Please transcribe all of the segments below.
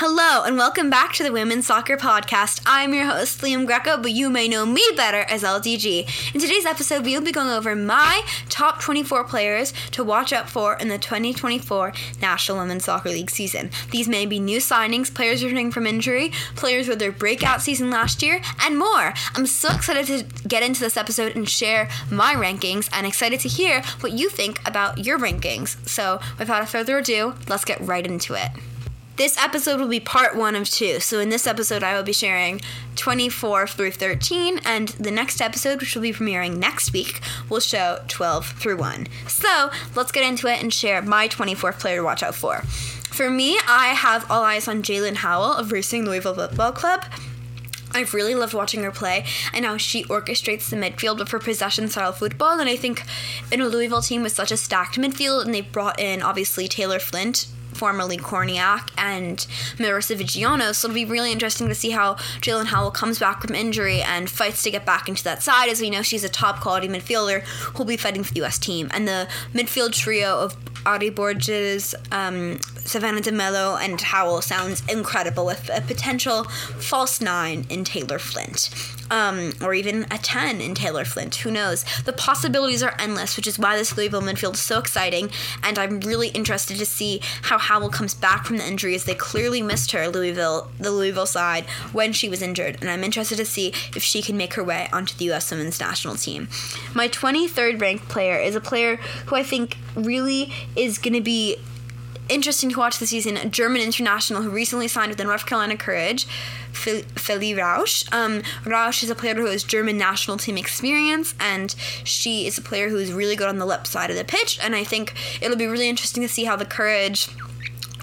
Hello, and welcome back to the Women's Soccer Podcast. I'm your host, Liam Greco, but you may know me better as LDG. In today's episode, we will be going over my top 24 players to watch out for in the 2024 National Women's Soccer League season. These may be new signings, players returning from injury, players with their breakout season last year, and more. I'm so excited to get into this episode and share my rankings, and excited to hear what you think about your rankings. So, without further ado, let's get right into it. This episode will be part one of two. So, in this episode, I will be sharing 24 through 13, and the next episode, which will be premiering next week, will show 12 through 1. So, let's get into it and share my 24th player to watch out for. For me, I have all eyes on Jaelin Howell of Racing Louisville Football Club. I've really loved watching her play and how she orchestrates the midfield with her possession style football. And I think in a Louisville team with such a stacked midfield, and they brought in obviously Taylor Flint formerly Kornieck, and Marisa Viggiano. So it'll be really interesting to see how Jaelin Howell comes back from injury and fights to get back into that side, as we know she's a top quality midfielder who'll be fighting for the U.S. team. And the midfield trio of Ary Borges, um, Savannah DeMelo, and Howell sounds incredible with a potential false nine in Taylor Flint. Um, or even a 10 in Taylor Flint. Who knows? The possibilities are endless, which is why this Louisville midfield is so exciting. And I'm really interested to see how Howell comes back from the injury, as they clearly missed her, Louisville, the Louisville side, when she was injured. And I'm interested to see if she can make her way onto the U.S. women's national team. My 23rd ranked player is a player who I think really is going to be interesting to watch this season. A German international who recently signed with the North Carolina Courage, Feli Rauch. Um, Rauch is a player who has German national team experience, and she is a player who is really good on the left side of the pitch. And I think it'll be really interesting to see how the Courage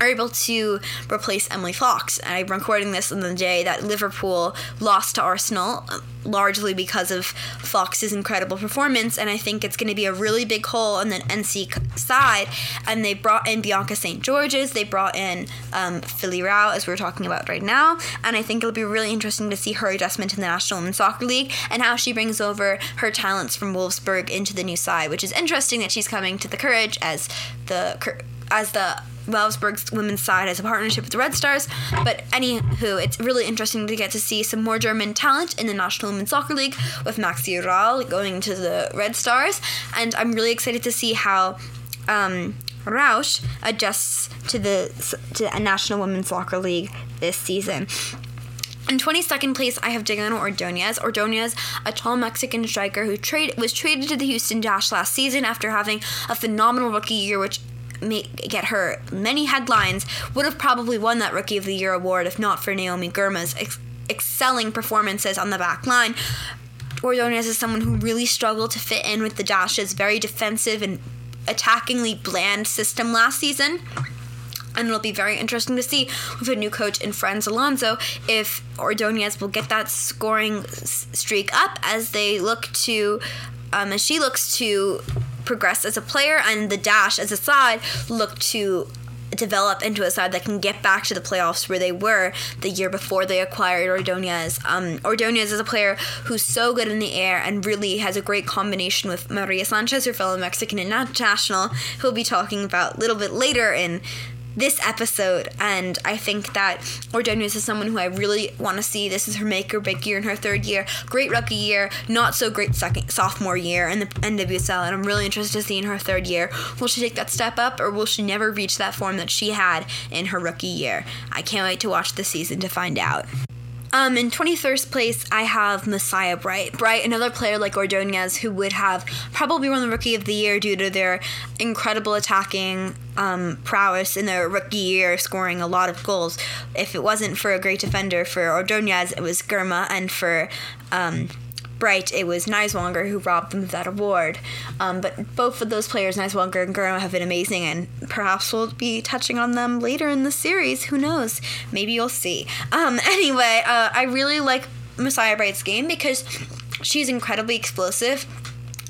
are able to replace Emily Fox. I'm recording this on the day that Liverpool lost to Arsenal, largely because of Fox's incredible performance. And I think it's going to be a really big hole on the NC side. And they brought in Bianca St. Georges, they brought in um, Feli Rauch, as we're talking about right now. And I think it'll be really interesting to see her adjustment in the National Women's Soccer League and how she brings over her talents from Wolfsburg into the new side, which is interesting that she's coming to the Courage as the as the Wolfsburg's women's side has a partnership with the Red Stars. But anywho, it's really interesting to get to see some more German talent in the National Women's Soccer League with Maxi Rall going to the Red Stars. And I'm really excited to see how um, Rauch adjusts to the to a National Women's Soccer League this season. In 22nd place, I have Diana Ordonez. Ordonez, a tall Mexican striker who trade, was traded to the Houston Dash last season after having a phenomenal rookie year, which make, get her many headlines, would have probably won that Rookie of the Year award if not for Naomi Girma's ex- excelling performances on the back line. Ordonez is someone who really struggled to fit in with the Dash's very defensive and attackingly bland system last season. And it'll be very interesting to see with a new coach in Franz Alonso if Ordonez will get that scoring streak up as they look to, um, as she looks to progress as a player, and the Dash as a side look to develop into a side that can get back to the playoffs where they were the year before they acquired Ordonez. Um, Ordonez is a player who's so good in the air and really has a great combination with Maria Sanchez, her fellow Mexican international, who we'll be talking about a little bit later in this episode. And I think that Ordonez is someone who I really want to see. This is her make or break year in her third year. Great rookie year, not so great second sophomore year in the NWSL. And I'm really interested to see in her third year. Will she take that step up or will she never reach that form that she had in her rookie year? I can't wait to watch the season to find out. Um, in 21st place, I have Messiah Bright. Bright, another player like Ordonez, who would have probably won the Rookie of the Year due to their incredible attacking um, prowess in their rookie year, scoring a lot of goals. If it wasn't for a great defender for Ordonez, it was Girma, and for um, Bright, it was Nighswonger who robbed them of that award. Um, but both of those players, Nighswonger and Girma, have been amazing, and perhaps we'll be touching on them later in the series. Who knows? Maybe you'll see. Um, anyway, uh, I really like Messiah Bright's game because she's incredibly explosive,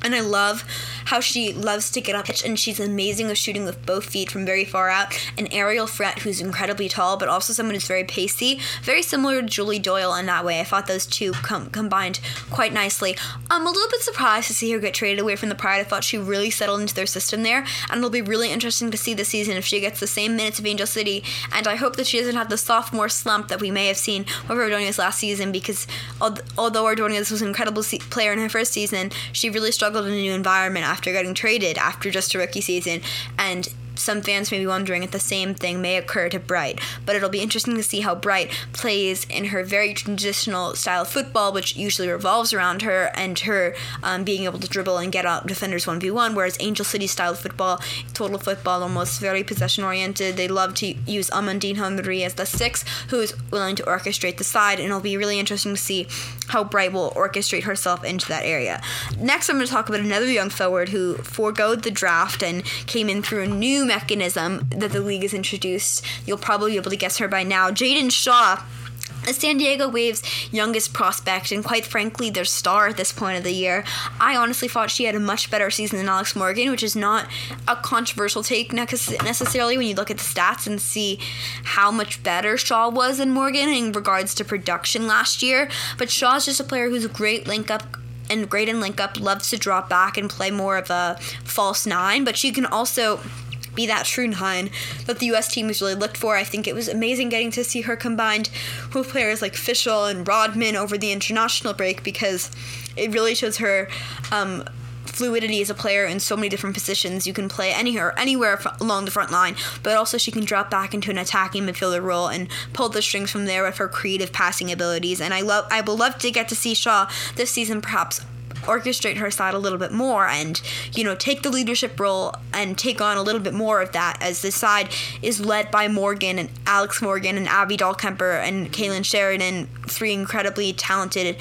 and I love how she loves to get up pitch and she's amazing with shooting with both feet from very far out. An aerial threat who's incredibly tall, but also someone who's very pacey. Very similar to Julie Doyle in that way. I thought those two com- combined quite nicely. I'm a little bit surprised to see her get traded away from the Pride. I thought she really settled into their system there, and it'll be really interesting to see this season if she gets the same minutes of Angel City. And I hope that she doesn't have the sophomore slump that we may have seen with Ordonez last season because although Ordonez was an incredible player in her first season, she really struggled in a new environment after getting traded after just a rookie season. And some fans may be wondering if the same thing may occur to Bright, but it'll be interesting to see how Bright plays in her very traditional style of football, which usually revolves around her and her um, being able to dribble and get out defenders 1v1, whereas Angel City style football, total football, almost very possession oriented. They love to use Amandine Henry as the six, who's willing to orchestrate the side, and it'll be really interesting to see how Bright will orchestrate herself into that area. Next, I'm going to talk about another young forward who foregoed the draft and came in through a new mechanism that the league has introduced. You'll probably be able to guess her by now. Jaedyn Shaw the San Diego Waves' youngest prospect, and quite frankly, their star at this point of the year. I honestly thought she had a much better season than Alex Morgan, which is not a controversial take necessarily when you look at the stats and see how much better Shaw was than Morgan in regards to production last year. But Shaw's just a player who's a great link up and great in link up, loves to drop back and play more of a false nine, but she can also be that nine that the U.S. team has really looked for. I think it was amazing getting to see her combined with players like Fishel and Rodman over the international break because it really shows her. Um, fluidity as a player in so many different positions. You can play anywhere, anywhere along the front line, but also she can drop back into an attacking midfielder role and pull the strings from there with her creative passing abilities. And I love, I would love to get to see Shaw this season, perhaps orchestrate her side a little bit more and, you know, take the leadership role and take on a little bit more of that as the side is led by Morgan and Alex Morgan and Abby Dahlkemper and Kailen Sheridan, three incredibly talented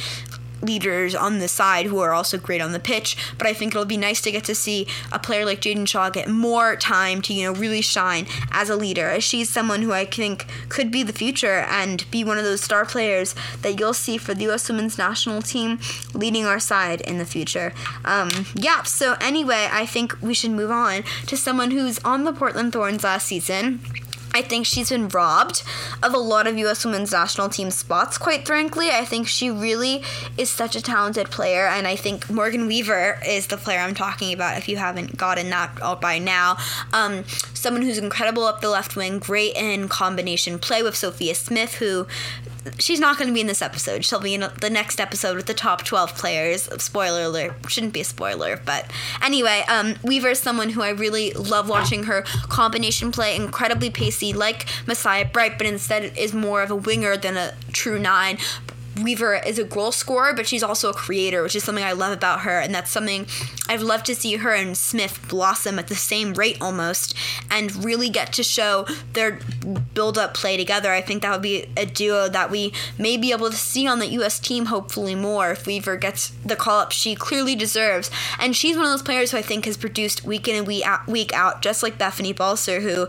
leaders on the side who are also great on the pitch. But I think it'll be nice to get to see a player like Jaedyn Shaw get more time to, you know, really shine as a leader. She's someone who I think could be the future and be one of those star players that you'll see for the U.S. women's national team leading our side in the future. Um, yeah, so anyway, I think we should move on to someone who's on the Portland Thorns last season. I think she's been robbed of a lot of U.S. women's national team spots, quite frankly. I think she really is such a talented player, and I think Morgan Weaver is the player I'm talking about if you haven't gotten that out by now. Um, someone who's incredible up the left wing, great in combination play with Sophia Smith, who she's not going to be in this episode. She'll be in the next episode with the top 12 players. Spoiler alert. Shouldn't be a spoiler, but anyway, um, Weaver is someone who I really love watching her combination play, incredibly pacey, like Messiah Bright, but instead is more of a winger than a true nine. Weaver is a goal scorer, but she's also a creator, which is something I love about her, and that's something I'd love to see her and Smith blossom at the same rate almost, and really get to show their build-up play together. I think that would be a duo that we may be able to see on the U.S. team hopefully more if Weaver gets the call-up she clearly deserves, and she's one of those players who I think has produced week in and week out, just like Bethany Balcer, who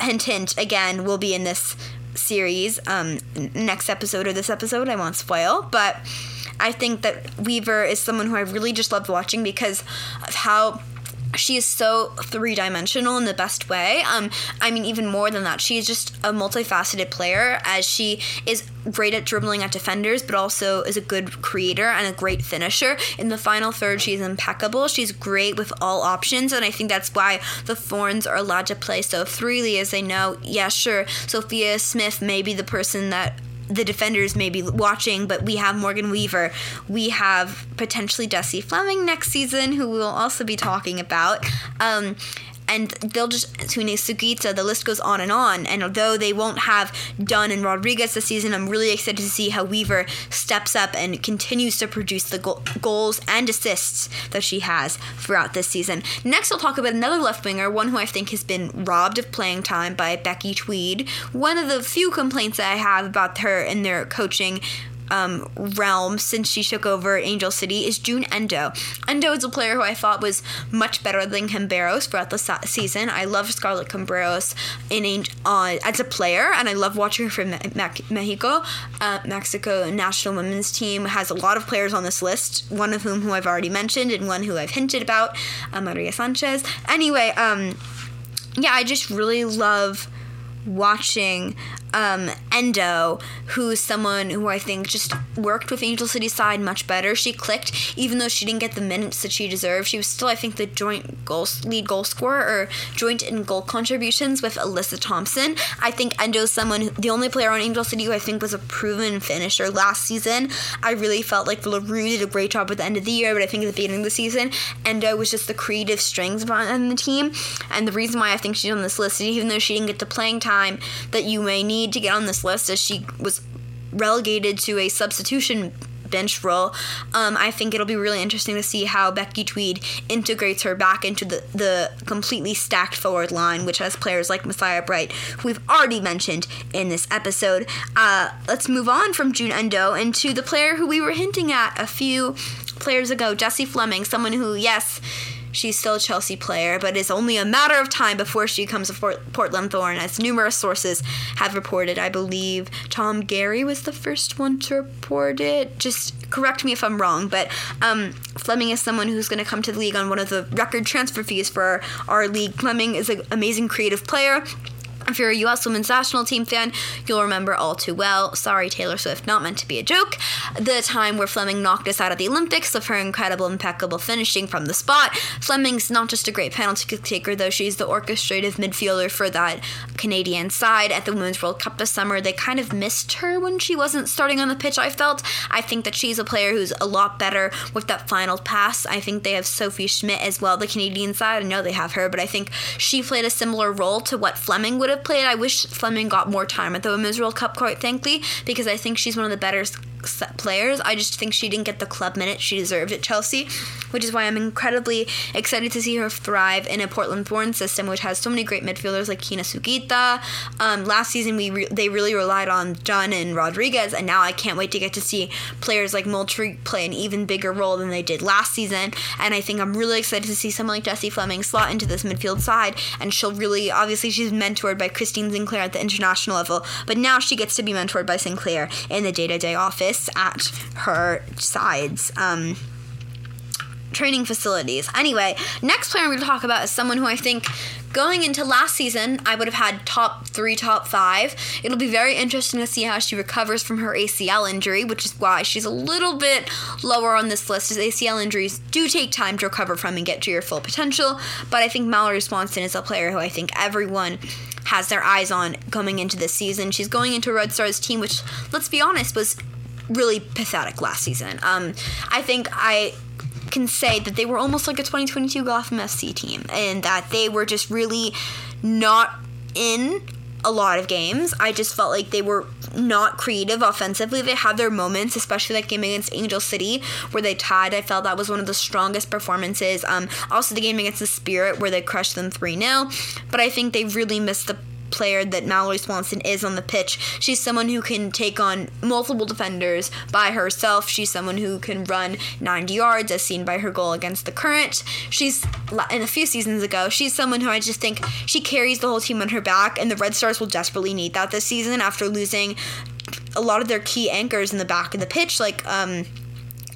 hint hint again will be in this series um, next episode or this episode. I won't spoil, but I think that Weaver is someone who I really just loved watching because of how she is so three dimensional in the best way. Um, I mean, even more than that, she is just a multifaceted player as she is great at dribbling at defenders, but also is a good creator and a great finisher. In the final third, she's impeccable. She's great with all options, and I think that's why the Thorns are allowed to play so freely, as they know, yeah, sure, Sophia Smith may be the person that the defenders may be watching, but we have Morgan Weaver. We have potentially Jessie Fleming next season, who we'll also be talking about. Um, and they'll just Hina Sugita, the list goes on and on. And although they won't have Dunn and Rodriguez this season, I'm really excited to see how Weaver steps up and continues to produce the go- goals and assists that she has throughout this season. Next, I'll talk about another left winger, one who I think has been robbed of playing time by Becki Tweed. One of the few complaints that I have about her in their coaching um, realm since she took over Angel City is Jun Endo. Endo is a player who I thought was much better than Camberos throughout the season. I love Scarlett Camberos in uh, as a player, and I love watching her for Me- Me- Mexico. Uh, Mexico national women's team has a lot of players on this list. One of whom who I've already mentioned, and one who I've hinted about, uh, Maria Sanchez. Anyway, um, yeah, I just really love watching um, Endo, who's someone who I think just worked with Angel City side much better. She clicked, even though she didn't get the minutes that she deserved. She was still, I think, the joint goal lead goal scorer or joint in goal contributions with Alyssa Thompson. I think Endo's someone, who, the only player on Angel City who I think was a proven finisher last season. I really felt like LaRue did a great job at the end of the year, but I think at the beginning of the season, Endo was just the creative strings behind the team. And the reason why I think she's on this list, even though she didn't get the playing time that you may need need to get on this list as she was relegated to a substitution bench role. Um, I think it'll be really interesting to see how Becki Tweed integrates her back into the, the completely stacked forward line, which has players like Messiah Bright, who we've already mentioned in this episode. Uh, let's move on from Jun Endo into the player who we were hinting at a few players ago, Jessie Fleming, someone who, yes, She's still a Chelsea player, but it's only a matter of time before she becomes a Portland Thorn, as numerous sources have reported. I believe Tom Garry was the first one to report it. Just correct me if I'm wrong, but um, Fleming is someone who's going to come to the league on one of the record transfer fees for our, our league. Fleming is an amazing creative player if you're a US women's national team fan, you'll remember all too well, sorry Taylor Swift, not meant to be a joke, the time where Fleming knocked us out of the Olympics with her incredible, impeccable finishing from the spot. Fleming's not just a great penalty taker, though she's the orchestrative midfielder for that Canadian side at the Women's World Cup this summer. They kind of missed her when she wasn't starting on the pitch, I felt. I think that she's a player who's a lot better with that final pass. I think they have Sophie Schmidt as well, the Canadian side. I know they have her, but I think she played a similar role to what Fleming would have have played. I wish Fleming got more time at the Women's World Cup, quite frankly, because I think she's one of the better players. I just think she didn't get the club minutes she deserved at Chelsea, which is why I'm incredibly excited to see her thrive in a Portland Thorns system, which has so many great midfielders like Hina Sugita. Um, last season, we re- they really relied on Dunn and Rodriguez, and now I can't wait to get to see players like Moultrie play an even bigger role than they did last season. And I think I'm really excited to see someone like Jessie Fleming slot into this midfield side, and she'll really, obviously, she's mentored by Christine Sinclair at the international level, but now she gets to be mentored by Sinclair in the day to day office at her sides. Um, training facilities. Anyway, next player I'm going to talk about is someone who I think going into last season, I would have had top three, top five. It'll be very interesting to see how she recovers from her ACL injury, which is why she's a little bit lower on this list, as ACL injuries do take time to recover from and get to your full potential. But I think Mallory Swanson is a player who I think everyone has their eyes on coming into this season. She's going into Red Stars team, which, let's be honest, was really pathetic last season. Um, I think I can say that they were almost like a 2022 Gotham FC team, and that they were just really not in a lot of games. I just felt like they were not creative offensively. They had their moments, especially that game against Angel City where they tied. I felt that was one of the strongest performances. Um, also the game against the Spirit where they crushed them 3 0. But I think they really missed the player that Mallory Swanson is on the pitch. She's someone who can take on multiple defenders by herself. She's someone who can run 90 yards, as seen by her goal against the Current. She's, in a few seasons ago, she's someone who I just think she carries the whole team on her back, and the Red Stars will desperately need that this season after losing a lot of their key anchors in the back of the pitch, like um,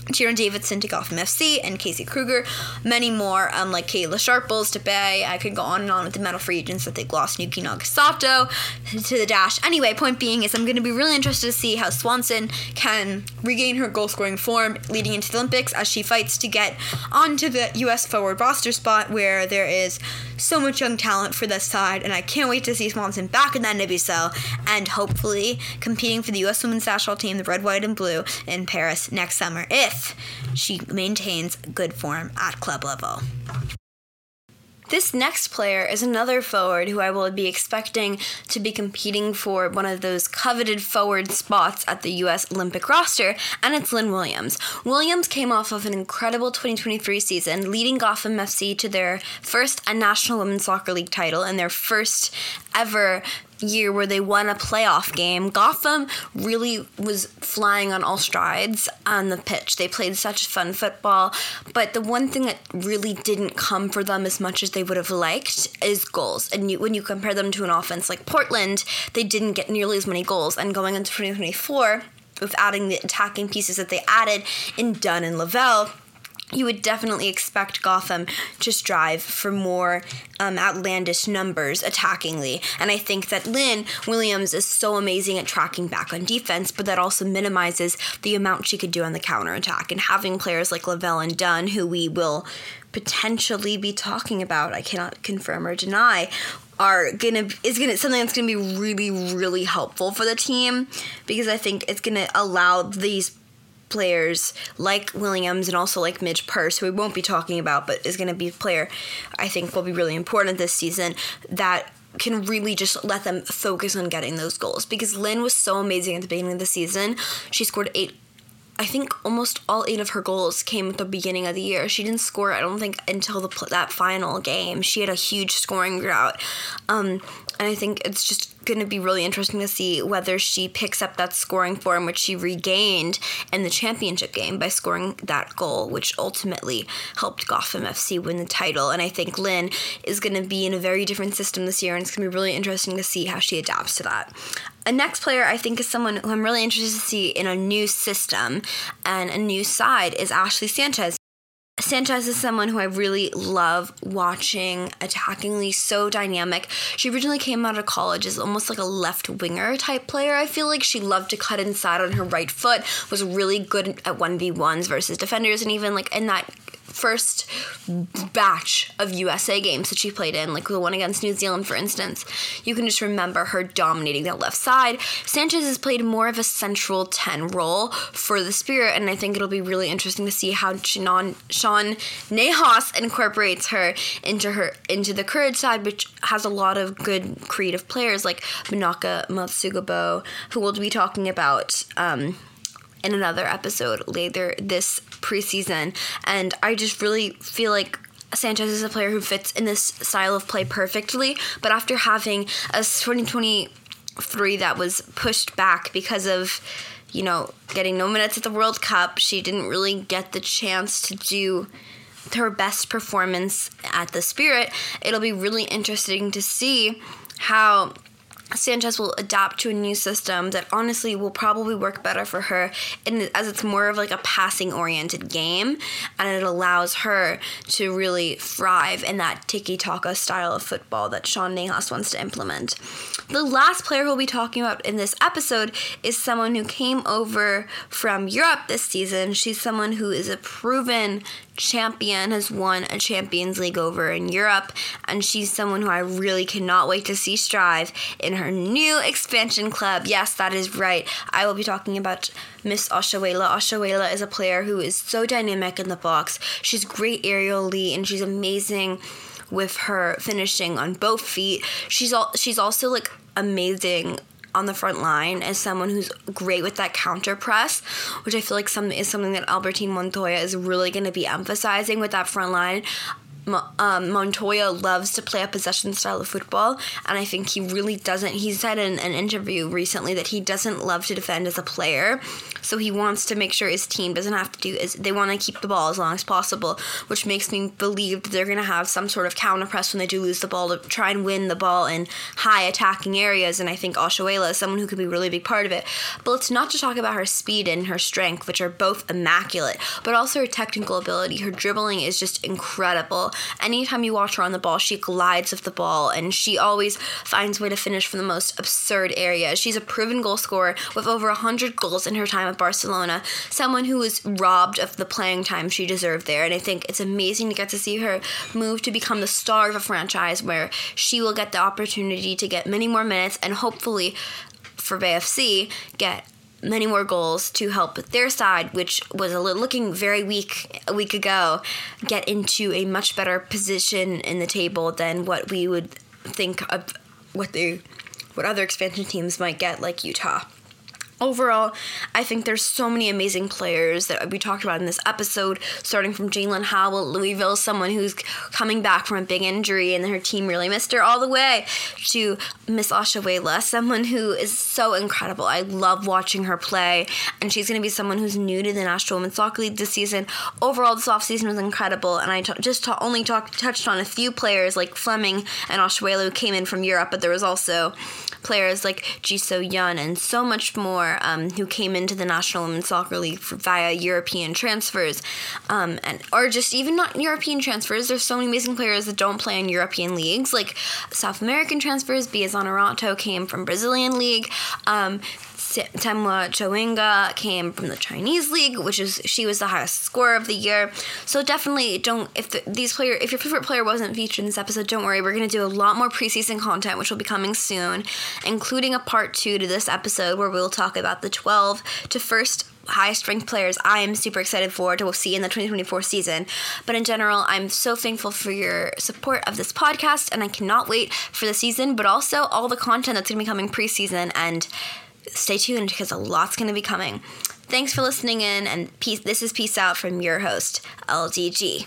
Tierna Davidson to Gotham FC and Casey Krueger, many more, um, like Kayla Sharples to Bay. I could go on and on with the metal free agents that they've lost Yuki Nagasato to the dash. Anyway, point being is I'm going to be really interested to see how Swanson can regain her goal scoring form leading into the Olympics as she fights to get onto the U.S. forward roster spot where there is so much young talent for this side, and I can't wait to see Swanson back in the cell and hopefully competing for the U.S. women's national team, the red, white, and blue, in Paris next summer if she maintains good form at club level. This next player is another forward who I will be expecting to be competing for one of those coveted forward spots at the U.S. Olympic roster, and it's Lynn Williams. Williams came off of an incredible 2023 season, leading Gotham FC to their first National Women's Soccer League title and their first ever year where they won a playoff game. Gotham really was flying on all strides on the pitch. They played such fun football, but the one thing that really didn't come for them as much as they would have liked is goals. And you, when you compare them to an offense like Portland, they didn't get nearly as many goals. And going into 2024, with adding the attacking pieces that they added in Dunn and Lavelle, you would definitely expect Gotham to strive for more um, outlandish numbers attackingly. And I think that Lynn Williams is so amazing at tracking back on defense, but that also minimizes the amount she could do on the counterattack. And having players like Lavelle and Dunn, who we will potentially be talking about, I cannot confirm or deny, are gonna is gonna something that's gonna be really really helpful for the team because I think it's gonna allow these players like Williams and also like Midge Purce, who we won't be talking about, but is going to be a player I think will be really important this season that can really just let them focus on getting those goals because Lynn was so amazing at the beginning of the season. She scored eight I think almost all eight of her goals came at the beginning of the year. She didn't score, I don't think, until the that final game. She had a huge scoring drought, um, and I think it's just going to be really interesting to see whether she picks up that scoring form which she regained in the championship game by scoring that goal, which ultimately helped Gotham FC win the title. And I think Lynn is going to be in a very different system this year, and it's going to be really interesting to see how she adapts to that. A next player I think is someone who I'm really interested to see in a new system and a new side is Ashley Sanchez. Sanchez is someone who I really love watching attackingly, so dynamic. She originally came out of college as almost like a left winger type player. I feel like she loved to cut inside on her right foot, was really good at 1v1s versus defenders, and even like in that first batch of USA games that she played in, like the one against New Zealand, for instance, you can just remember her dominating that left side. Sanchez has played more of a central 10 role for the Spirit, and I think it'll be really interesting to see how Sean, Sean Nahas incorporates her into her into the courage side, which has a lot of good creative players like Manaka Matsukubo, who we'll be talking about um, in another episode later this preseason. And I just really feel like Sanchez is a player who fits in this style of play perfectly. But after having a 2023 that was pushed back because of, you know, getting no minutes at the World Cup, she didn't really get the chance to do her best performance at the Spirit. It'll be really interesting to see how Sanchez will adapt to a new system that honestly will probably work better for her as it's more of like a passing oriented game and it allows her to really thrive in that tiki-taka style of football that Sean Nahas wants to implement. The last player we'll be talking about in this episode is someone who came over from Europe this season. She's someone who is a proven champion, has won a Champions League over in Europe, and she's someone who I really cannot wait to see strive in her new expansion club. Yes, that is right. I will be talking about Miss Oshoala. Oshoala is a player who is so dynamic in the box. She's great aerially and she's amazing with her finishing on both feet. She's all she's also like amazing on the front line as someone who's great with that counter press, which I feel like some is something that Albertin Montoya is really going to be emphasizing with that front line um, Montoya loves to play a possession style of football, and I think he really doesn't. He said in an interview recently that he doesn't love to defend as a player, so he wants to make sure his team doesn't have to do is they want to keep the ball as long as possible, which makes me believe that they're going to have some sort of counter press when they do lose the ball to try and win the ball in high attacking areas. And I think Oshoala is someone who could be a really big part of it. But let's not just talk about her speed and her strength, which are both immaculate, but also her technical ability. Her dribbling is just incredible anytime you watch her on the ball, she glides with the ball and she always finds a way to finish from the most absurd areas. She's a proven goal scorer with over 100 goals in her time at Barcelona, someone who was robbed of the playing time she deserved there. And I think it's amazing to get to see her move to become the star of a franchise where she will get the opportunity to get many more minutes and hopefully for BFC get many more goals to help their side, which was looking very weak a week ago, get into a much better position in the table than what we would think of what the what other expansion teams might get, like Utah. Overall, I think there's so many amazing players that we talked about in this episode, starting from Jaelin Howell, Louisville, someone who's coming back from a big injury and her team really missed her, all the way to Miss Oshoala, someone who is so incredible. I love watching her play, and she's going to be someone who's new to the National Women's Soccer League this season. Overall, this offseason was incredible, and I t- just t- only talk- touched on a few players like Fleming and Oshoala who came in from Europe, but there was also players like Jisoo Yun and so much more um, who came into the National Women's Soccer League via European transfers, um, and or just even not European transfers. There's so many amazing players that don't play in European leagues, like South American transfers. Bia Zaneratto came from Brazilian league. Um, Temwa Chawinga came from the Chinese league, which is she was the highest scorer of the year. So definitely don't if the, these player if your favorite player wasn't featured in this episode, don't worry. We're gonna do a lot more preseason content, which will be coming soon, including a part two to this episode where we'll talk about the 12 to first highest ranked players I am super excited for to see in the 2024 season. But in general, I'm so thankful for your support of this podcast and I cannot wait for the season, but also all the content that's going to be coming preseason and stay tuned because a lot's going to be coming. Thanks for listening in, and peace, this is Peace Out from your host, LDG.